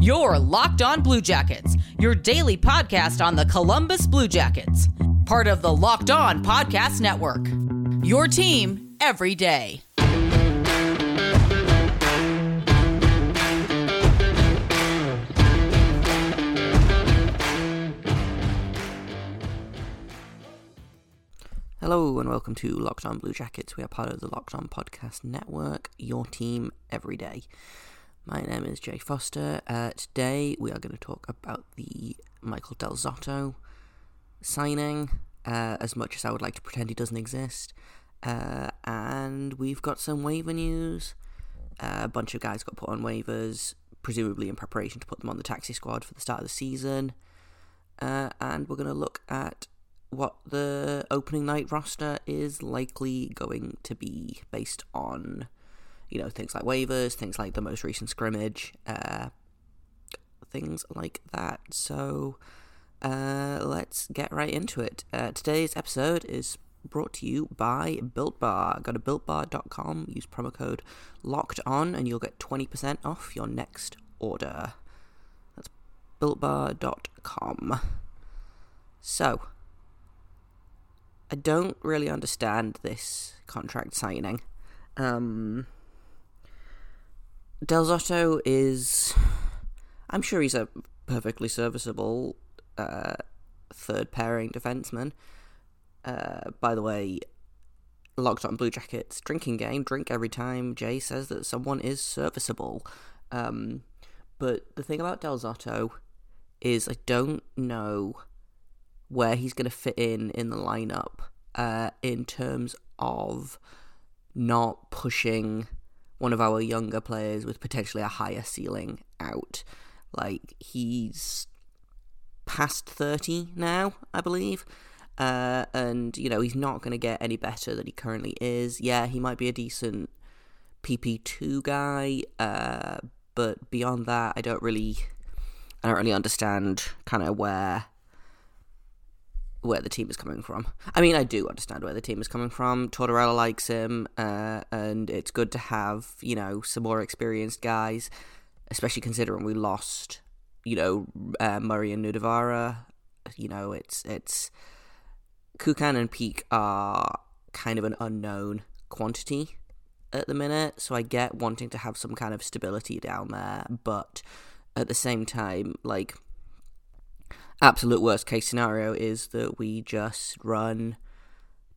Your Locked On Blue Jackets, your daily podcast on the Columbus Blue Jackets, part of the Locked On Podcast Network. Your team every day. Hello and welcome to Locked On Blue Jackets. We are part of the Locked On Podcast Network, your team every day. My name is Jay Foster. Uh, today we are going to talk about the Michael Del Zotto signing, uh, as much as I would like to pretend he doesn't exist. Uh, and we've got some waiver news. Uh, a bunch of guys got put on waivers, presumably in preparation to put them on the taxi squad for the start of the season. Uh, and we're going to look at what the opening night roster is likely going to be based on, you know, things like waivers, things like the most recent scrimmage, uh, things like that. So uh, let's get right into it. Uh, today's episode is brought to you by Built Bar. Go to builtbar.com, use promo code locked on, and you'll get 20% off your next order. That's builtbar.com. So, I don't really understand this contract signing. Um, Del Zotto is. I'm sure he's a perfectly serviceable uh, third pairing defenseman. Uh, by the way, Locked on Blue Jackets drinking game, drink every time Jay says that someone is serviceable. Um, but the thing about Del Zotto is I don't know where he's going to fit in in the lineup uh, in terms of not pushing one of our younger players with potentially a higher ceiling out. Like he's past 30 now, I believe. Uh, and you know he's not going to get any better than he currently is. Yeah, he might be a decent PP2 guy, uh, but beyond that, I don't really, I don't really understand kind of where where the team is coming from. I mean, I do understand where the team is coming from. Tortorella likes him, uh, and it's good to have you know some more experienced guys, especially considering we lost you know uh, Murray and Nutivaara. You know, it's it's Kukan and Peeke are kind of an unknown quantity at the minute, so I get wanting to have some kind of stability down there, but at the same time, like absolute worst case scenario is that we just run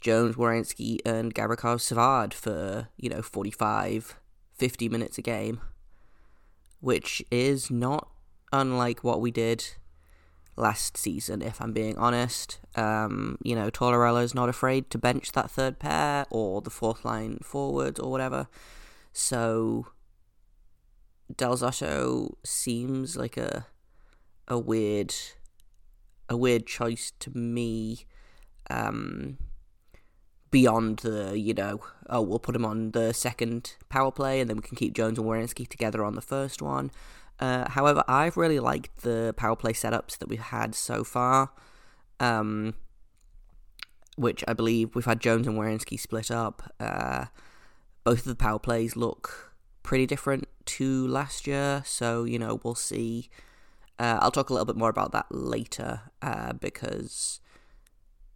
Jones, Werenski, and Gavrikov Savard for, you know, 45, 50 minutes a game, which is not unlike what we did last season, if I'm being honest. Um, you know, Tortorella's not afraid to bench that third pair or the fourth line forwards or whatever. So Del Zotto seems like a a weird a weird choice to me. Um, beyond the, you know, oh, we'll put him on the second power play and then we can keep Jones and Werenski together on the first one. Uh, however, I've really liked the power play setups that we've had so far, um, which I believe we've had Jones and Werenski split up. Uh, both of the power plays look pretty different to last year, so, you know, we'll see uh, I'll talk a little bit more about that later uh, because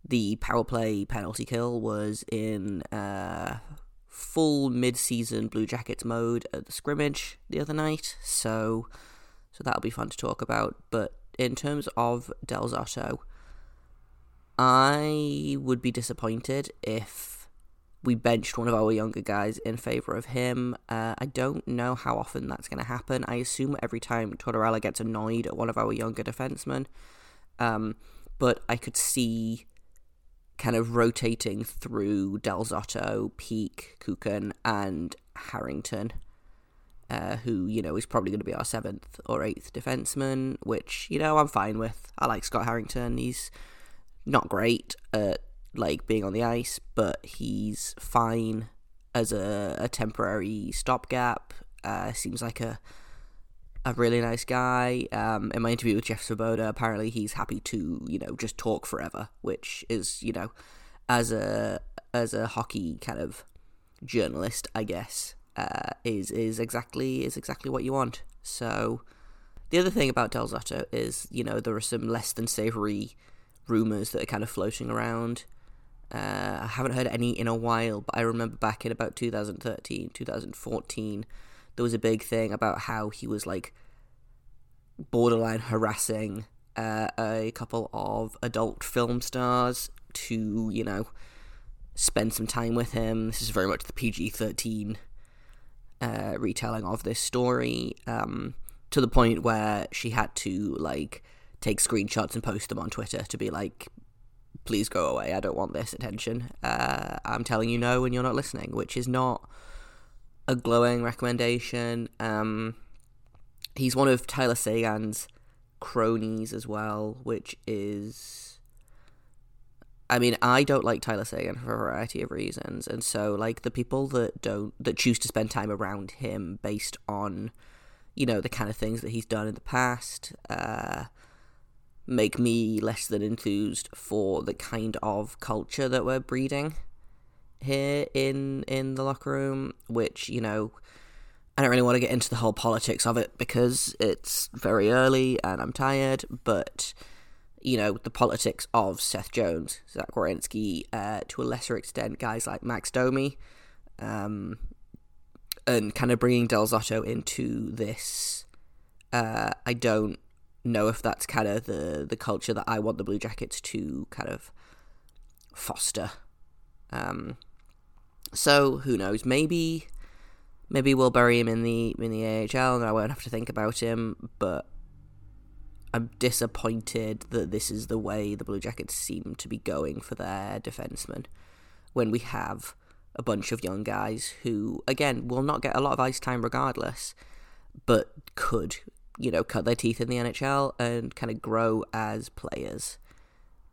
the power play penalty kill was in uh, full mid-season Blue Jackets mode at the scrimmage the other night, so so that'll be fun to talk about. But in terms of Del Zotto, I would be disappointed if we benched one of our younger guys in favour of him. Uh, I don't know how often that's going to happen. I assume every time Tortorella gets annoyed at one of our younger defensemen. Um, but I could see kind of rotating through Del Zotto, Peeke, Kukan, and Harrington, uh, who, you know, is probably going to be our seventh or eighth defenseman, which, you know, I'm fine with. I like Scott Harrington. He's not great at like being on the ice, but he's fine as a, a temporary stopgap. Uh, seems like a a really nice guy. Um, in my interview with Jeff Svoboda, apparently he's happy to you know just talk forever, which is you know as a as a hockey kind of journalist, I guess, uh, is is exactly is exactly what you want. So the other thing about Del Zotto is, you know, there are some less than savory rumors that are kind of floating around. Uh, I haven't heard any in a while, but I remember back in about 2013, 2014, there was a big thing about how he was like borderline harassing uh, a couple of adult film stars to, you know, spend some time with him. This is very much the PG 13 uh, retelling of this story, um, to the point where she had to, like, take screenshots and post them on Twitter to be like, please go away. I don't want this attention. Uh, I'm telling you no and you're not listening, which is not a glowing recommendation. Um, he's one of Tyler Seguin's cronies as well, which is. I mean, I don't like Tyler Seguin for a variety of reasons, and so like the people that don't that choose to spend time around him based on, you know, the kind of things that he's done in the past, uh, make me less than enthused for the kind of culture that we're breeding here in in the locker room, which you know. I don't really want to get into the whole politics of it because it's very early and I'm tired, but you know, the politics of Seth Jones, Zach Werenski, uh, to a lesser extent, guys like Max Domi, um, and kind of bringing Del Zotto into this. Uh, I don't know if that's kind of the, the culture that I want the Blue Jackets to kind of foster. Um, so who knows? Maybe maybe we'll bury him in the in the AHL and I won't have to think about him. But I'm disappointed that this is the way the Blue Jackets seem to be going for their defensemen when we have a bunch of young guys who, again, will not get a lot of ice time regardless, but could, you know, cut their teeth in the NHL and kind of grow as players.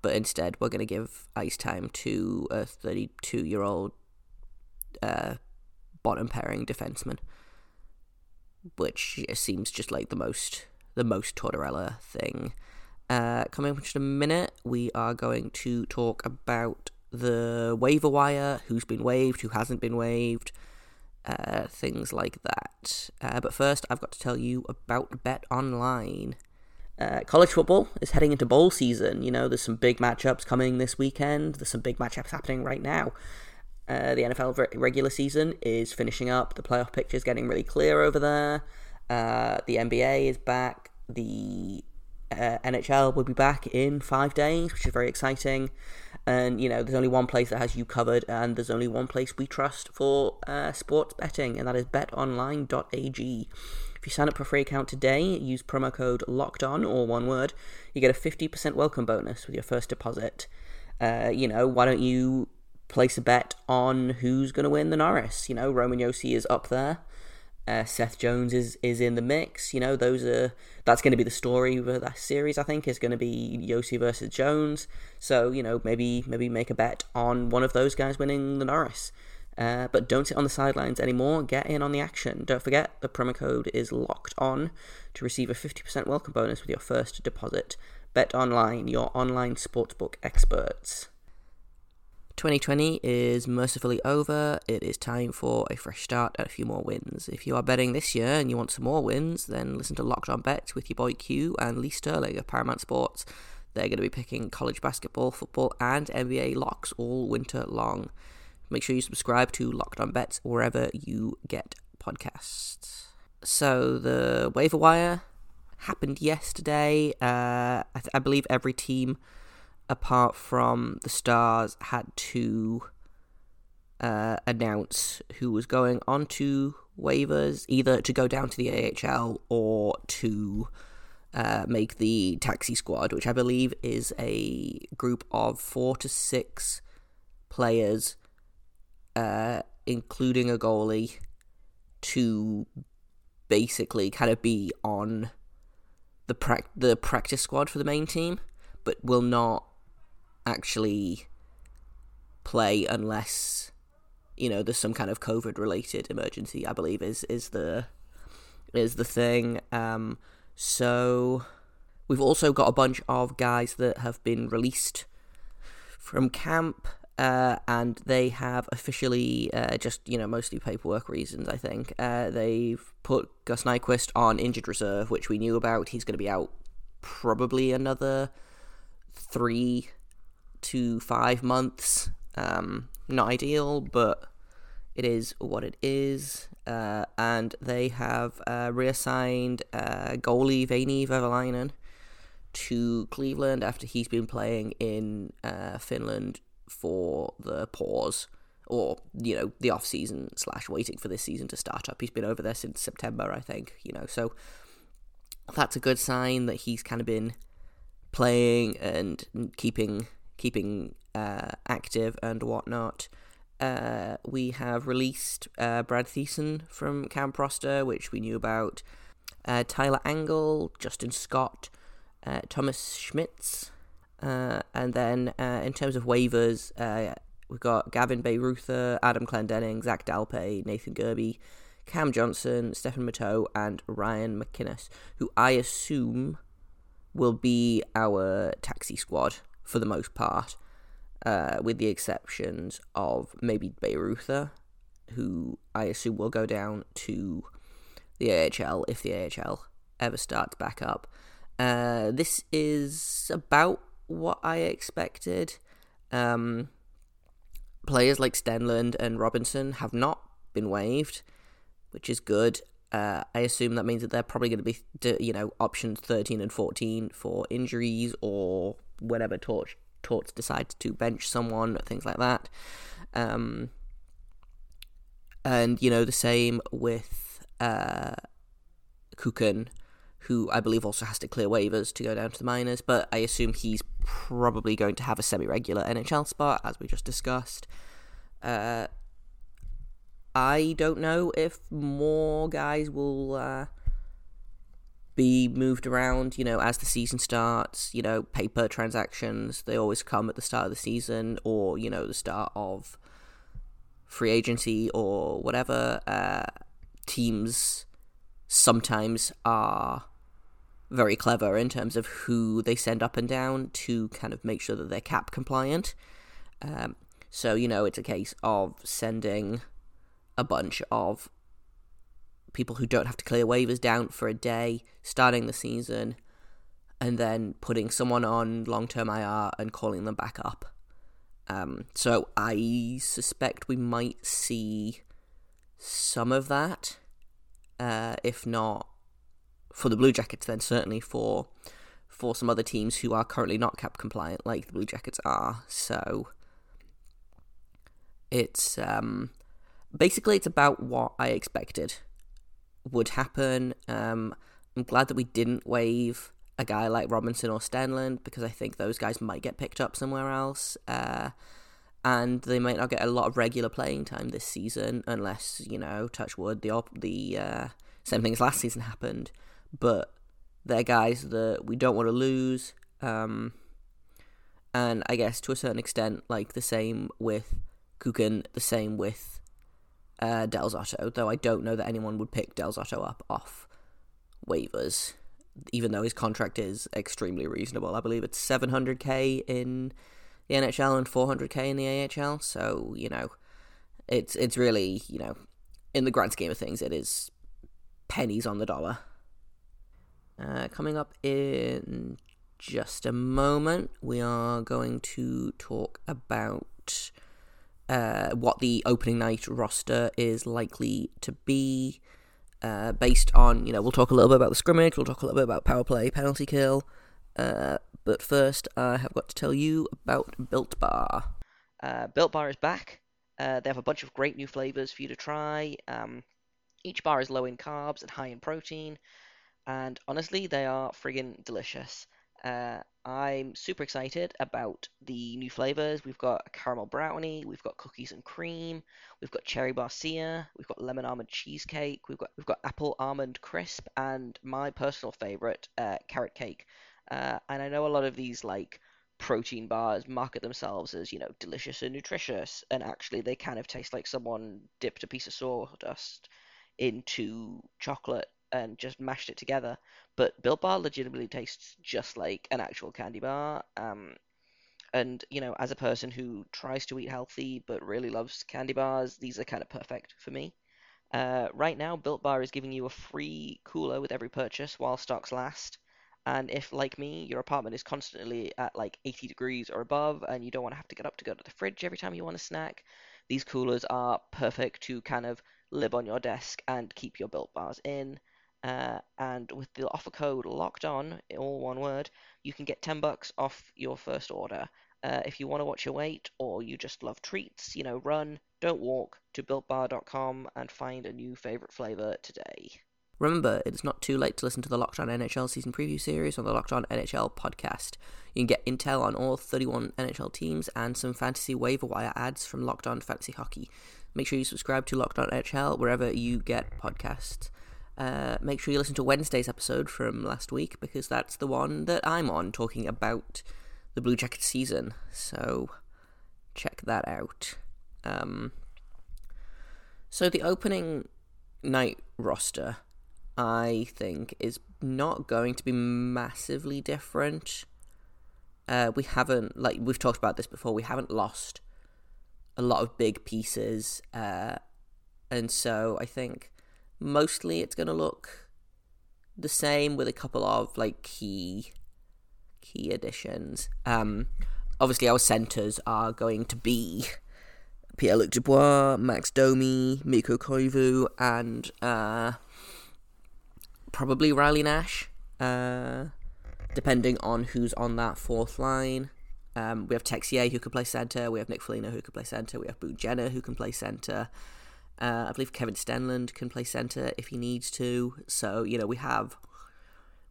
But instead, we're going to give ice time to a 32 year old uh, bottom pairing defenseman, which seems just like the most the most Tortorella thing. Uh, coming up in just a minute, we are going to talk about the waiver wire, who's been waived, who hasn't been waived, uh, things like that. Uh, but first, I've got to tell you about Bet Online. Uh, college football is heading into bowl season. You know, there's some big matchups coming this weekend. There's some big matchups happening right now. Uh, the NFL regular season is finishing up. The playoff picture is getting really clear over there. Uh, the NBA is back. The uh, NHL will be back in five days, which is very exciting. And you know, there's only one place that has you covered, and there's only one place we trust for uh, sports betting, and that is BetOnline.ag. If you sign up for a free account today, use promo code Locked On or one word, you get a 50% welcome bonus with your first deposit. Uh, you know, why don't you place a bet on who's going to win the Norris? You know, Roman Josi is up there. Uh, Seth Jones is is in the mix. You know, those are that's going to be the story of that series. I think is going to be Josi versus Jones. So you know, maybe maybe make a bet on one of those guys winning the Norris. Uh, but don't sit on the sidelines anymore. Get in on the action. Don't forget the promo code is locked on to receive a 50% welcome bonus with your first deposit. Bet online, your online sportsbook experts. 2020 is mercifully over. It is time for a fresh start and a few more wins. If you are betting this year and you want some more wins, then listen to Locked On Bets with your boy Q and Lee Sterling of Paramount Sports. They're going to be picking college basketball, football, and NBA locks all winter long. Make sure you subscribe to Locked On Bets wherever you get podcasts. So the waiver wire happened yesterday. Uh, I, th- I believe every team apart from the Stars, had to uh, announce who was going on to waivers, either to go down to the AHL or to uh, make the taxi squad, which I believe is a group of four to six players, uh, including a goalie, to basically kind of be on the pra- the practice squad for the main team, but will not actually play unless you know there's some kind of COVID related emergency. I believe is is the is the thing. Um, so we've also got a bunch of guys that have been released from camp. uh, and they have officially uh, just you know mostly paperwork reasons. I think uh, they've put Gus Nyquist on injured reserve, which we knew about. He's going to be out probably another three to five months. Um, not ideal, but it is what it is. Uh, and they have uh, reassigned uh, goalie Veini Vehviläinen to Cleveland after he's been playing in uh, Finland for the pause or you know the off season slash waiting for this season to start up. He's been over there since September, I think. You know, so that's a good sign that he's kind of been playing and keeping keeping uh, active and whatnot. Uh, we have released uh, Brad Thiessen from Camp Roster, which we knew about. Uh, Tyler Angle, Justin Scott, uh, Thomas Schmitz, uh, and then in terms of waivers, we've got Gavin Bayreuther, Adam Clendening, Zach Dalpe, Nathan Gerbe, Cam Johnson, Stefan Matteau, and Ryan MacInnis, who I assume will be our taxi squad for the most part, uh, with the exceptions of maybe Bayreuther, who I assume will go down to the AHL if the AHL ever starts back up. Uh, this is about what I expected. Um, players like Stenlund and Robinson have not been waived, which is good. Uh, I assume that means that they're probably going to be, you know, options 13 and 14 for injuries or whenever Torch Torts decides to bench someone, things like that. Um, and, you know, the same with uh, Kukan who I believe also has to clear waivers to go down to the minors, but I assume he's probably going to have a semi regular NHL spot, as we just discussed. Uh, I don't know if more guys will uh, be moved around, you know, as the season starts. You know, paper transactions, they always come at the start of the season or, you know, the start of free agency or whatever. Uh, teams sometimes are very clever in terms of who they send up and down to kind of make sure that they're cap compliant. Um, so, you know, it's a case of sending a bunch of people who don't have to clear waivers down for a day, starting the season, and then putting someone on long term IR and calling them back up. Um, so I suspect we might see some of that, uh, if not for the Blue Jackets, then certainly for for some other teams who are currently not cap compliant, like the Blue Jackets are. So it's um, basically it's about what I expected would happen. Um, I'm glad that we didn't waive a guy like Robinson or Stenlund because I think those guys might get picked up somewhere else. Uh, and they might not get a lot of regular playing time this season unless, you know, touch wood, the, op- the uh, same thing as last season happened but they're guys that we don't want to lose. Um, and I guess to a certain extent, like the same with Kukan, the same with uh, Del Zotto, though I don't know that anyone would pick Del Zotto up off waivers, even though his contract is extremely reasonable. I believe it's 700k in the NHL and 400k in the AHL, so, you know, it's it's really, you know, in the grand scheme of things, it is pennies on the dollar. Uh, coming up in just a moment, we are going to talk about uh, what the opening night roster is likely to be. Uh, based on, you know, we'll talk a little bit about the scrimmage, we'll talk a little bit about power play, penalty kill. Uh, but first, I have got to tell you about Built Bar. Uh, Built Bar is back. Uh, they have a bunch of great new flavors for you to try. Um, each bar is low in carbs and high in protein and honestly, they are friggin' delicious. Uh, I'm super excited about the new flavors. We've got caramel brownie, we've got cookies and cream, we've got cherry barcia, we've got lemon almond cheesecake, we've got we've got apple almond crisp, and my personal favorite, uh, carrot cake. Uh, and I know a lot of these like protein bars market themselves as you know delicious and nutritious, and actually they kind of taste like someone dipped a piece of sawdust into chocolate and just mashed it together. But Built Bar legitimately tastes just like an actual candy bar. Um, and you know, as a person who tries to eat healthy but really loves candy bars, these are kind of perfect for me. Uh, right now, Built Bar is giving you a free cooler with every purchase while stocks last. And if, like me, your apartment is constantly at like 80 degrees or above, and you don't want to have to get up to go to the fridge every time you want a snack, these coolers are perfect to kind of live on your desk and keep your built bars in. Uh, and with the offer code locked on, all one word, you can get 10 bucks off your first order. Uh, if you want to watch your weight or you just love treats, you know, run, don't walk to builtbar.com and find a new favorite flavor today. Remember, it's not too late to listen to the Locked On NHL season preview series on the Locked On NHL podcast. You can get intel on all 31 NHL teams and some fantasy waiver wire ads from Locked On Fantasy Hockey. Make sure you subscribe to Locked On NHL wherever you get podcasts. Uh, make sure you listen to Wednesday's episode from last week because that's the one that I'm on talking about the Blue Jackets season. So check that out. Um, so the opening night roster I think, is not going to be massively different. Uh, we haven't, like, we've talked about this before, we haven't lost a lot of big pieces. Uh, and so I think mostly it's going to look the same with a couple of, like, key key additions. Um, obviously, our centers are going to be Pierre Luc Dubois, Max Domi, Mikko Koivu, and uh, probably Riley Nash, uh, depending on who's on that fourth line. Um, we have Texier who could play centre. We have Nick Foligno who could play centre. We have Boone Jenner who can play centre. Uh, I believe Kevin Stenlund can play centre if he needs to. So you know we have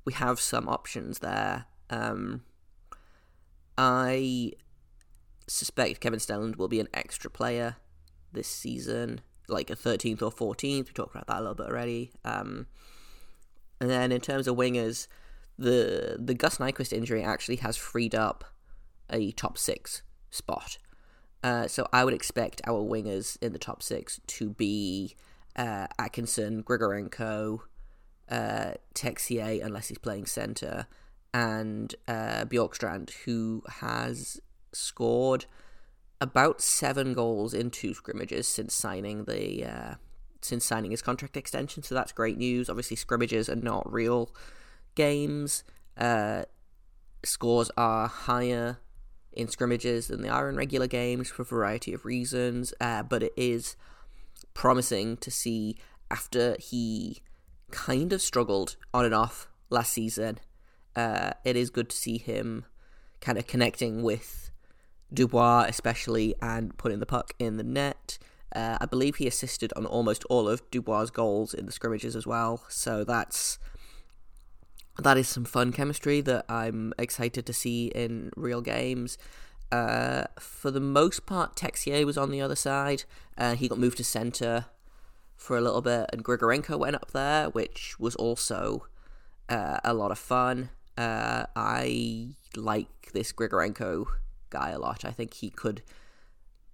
we have some options there. Um, I suspect Kevin Stenlund will be an extra player this season, like a 13th or 14th. We talked about that a little bit already. Um, and then in terms of wingers, the the Gus Nyquist injury actually has freed up a top six spot. Uh, so I would expect our wingers in the top six to be uh, Atkinson, Grigorenko, uh, Texier, unless he's playing center, and uh, Bjorkstrand, who has scored about seven goals in two scrimmages since signing the uh, since signing his contract extension, so that's great news. Obviously, scrimmages are not real games. Uh, scores are higher in scrimmages than they are in regular games for a variety of reasons, uh, but it is promising to see after he kind of struggled on and off last season. Uh, it is good to see him kind of connecting with Dubois, especially, and putting the puck in the net. Uh, I believe he assisted on almost all of Dubois' goals in the scrimmages as well. So that's that is some fun chemistry that I'm excited to see in real games. Uh, for the most part, Texier was on the other side. Uh, he got moved to center for a little bit, and Grigorenko went up there, which was also uh, a lot of fun. Uh, I like this Grigorenko guy a lot. I think he could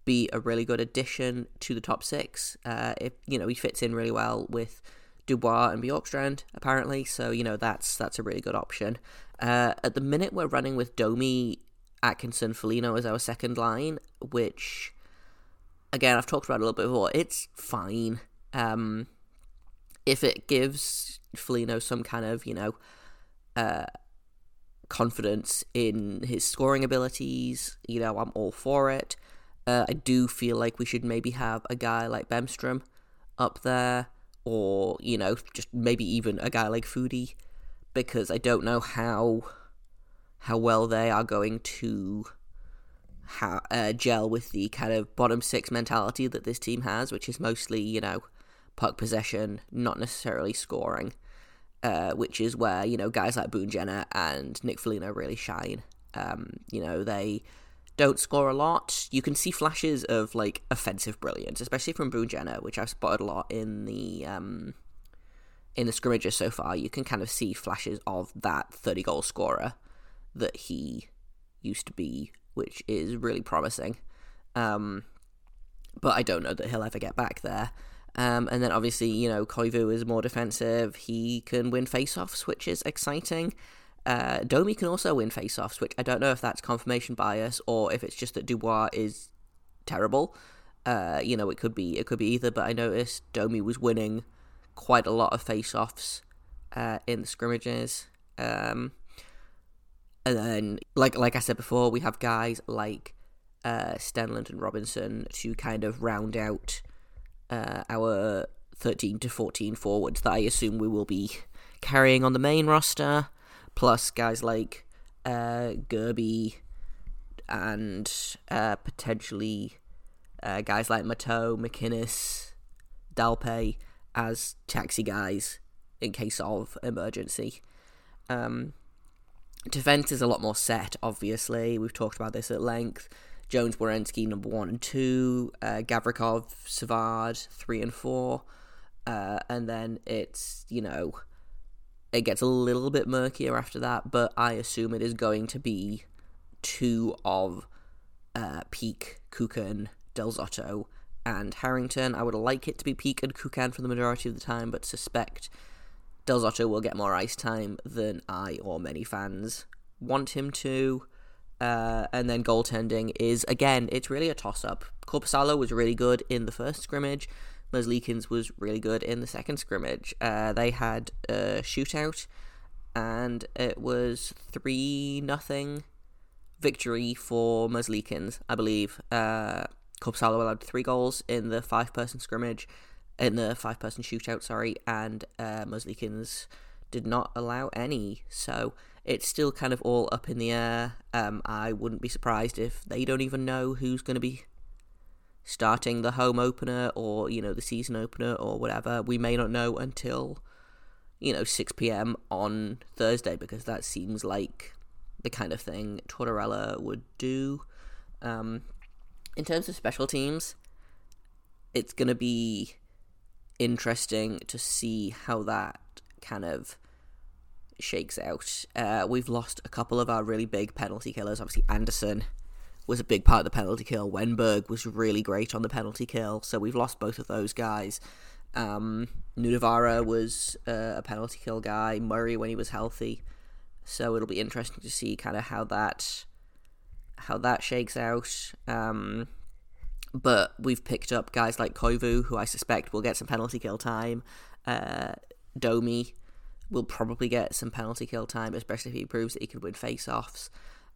be a really good addition to the top six. Uh, if you know he fits in really well with Dubois and Bjorkstrand apparently, so you know that's that's a really good option. Uh, at the minute, we're running with Domi, Atkinson, Foligno as our second line, which again I've talked about a little bit before. It's fine. Um, if it gives Foligno some kind of you know uh, confidence in his scoring abilities, you know I'm all for it. Uh, I do feel like we should maybe have a guy like Bemstrom up there, or you know, just maybe even a guy like Foudy because I don't know how how well they are going to uh, gel with the kind of bottom six mentality that this team has, which is mostly you know puck possession, not necessarily scoring. Uh, which is where you know guys like Boone Jenner and Nick Foligno really shine. Um, you know they don't score a lot. You can see flashes of like offensive brilliance, especially from Boone Jenner, which I've spotted a lot in the um, in the scrimmages so far. You can kind of see flashes of that thirty goal scorer that he used to be, which is really promising. Um, but I don't know that he'll ever get back there. Um, and then obviously, you know, Koivu is more defensive. He can win faceoffs, which is exciting. Uh, Domi can also win face-offs, which I don't know if that's confirmation bias or if it's just that Dubois is terrible. Uh, you know, it could be it could be either. But I noticed Domi was winning quite a lot of face-offs uh, in the scrimmages. Um, and then, like like I said before, we have guys like uh, Stenlund and Robinson to kind of round out uh, our 13 to 14 forwards that I assume we will be carrying on the main roster, plus guys like uh, Gerbe and uh, potentially uh, guys like Matteau, MacInnis, Dalpe as taxi guys in case of emergency. Um, defense is a lot more set, obviously. We've talked about this at length. Jones, Werenski, number one and two. Uh, Gavrikov, Savard, three and four. Uh, and then it's, you know, it gets a little bit murkier after that, but I assume it is going to be two of uh, Peeke, Kukan, Del Zotto, and Harrington. I would like it to be Peeke and Kukan for the majority of the time, but suspect Del Zotto will get more ice time than I or many fans want him to. Uh, and then goaltending is again, it's really a toss up. Korpisalo was really good in the first scrimmage. Merzlikins was really good in the second scrimmage. Uh, they had a shootout, and it was three nothing victory for Merzlikins, I believe. Uh, allowed three goals in the five person scrimmage, in the five person shootout, sorry, and uh, Merzlikins did not allow any. So it's still kind of all up in the air. Um, I wouldn't be surprised if they don't even know who's going to be starting the home opener or you know the season opener or whatever. We may not know until you know 6 p.m. on Thursday because that seems like the kind of thing Tortorella would do. Um, in terms of special teams, it's going to be interesting to see how that kind of shakes out. Uh, we've lost a couple of our really big penalty killers. Obviously, Anderson was a big part of the penalty kill. Wennberg was really great on the penalty kill. So we've lost both of those guys. Um, Nutivaara was uh, a penalty kill guy. Murray when he was healthy. So it'll be interesting to see kind of how that how that shakes out. Um, but we've picked up guys like Koivu, who I suspect will get some penalty kill time. Uh, Domi will probably get some penalty kill time, especially if he proves that he can win face-offs.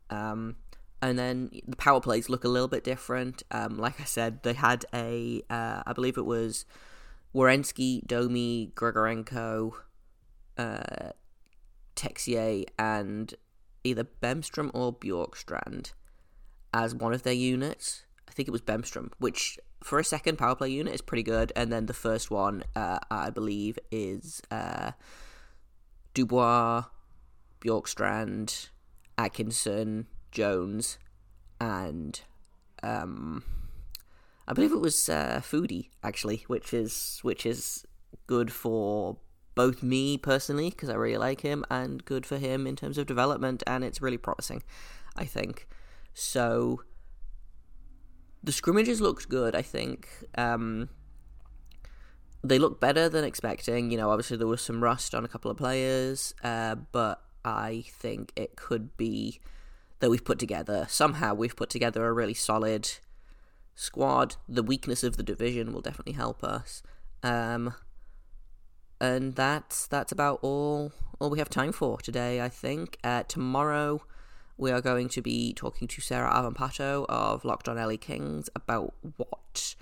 Um, and then the power plays look a little bit different. Um, like I said, they had a, uh, I believe it was Werenski, Domi, Grigorenko, uh, Texier, and either Bemstrom or Bjorkstrand as one of their units. I think it was Bemstrom, which for a second power play unit is pretty good. And then the first one, uh, I believe, is uh, Dubois, Bjorkstrand, Atkinson, Jones, and um, I believe it was uh, Foudy actually, which is which is good for both me personally because I really like him, and good for him in terms of development, and it's really promising, I think. So the scrimmages looked good. I think um, they look better than expecting. You know, obviously there was some rust on a couple of players, uh, but I think it could be that we've put together somehow we've put together a really solid squad. The weakness of the division will definitely help us. Um, and that's that's about all all we have time for today. I think uh, tomorrow we are going to be talking to Sarah Avampato of Locked On LA Kings about what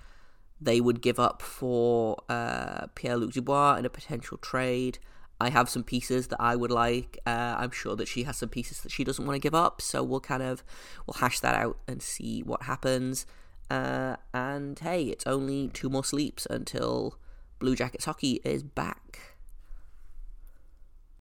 they would give up for uh, Pierre Luc Dubois in a potential trade. I have some pieces that I would like. Uh, I'm sure that she has some pieces that she doesn't want to give up. So we'll kind of we'll hash that out and see what happens. Uh, and hey, it's only two more sleeps until Blue Jackets hockey is back.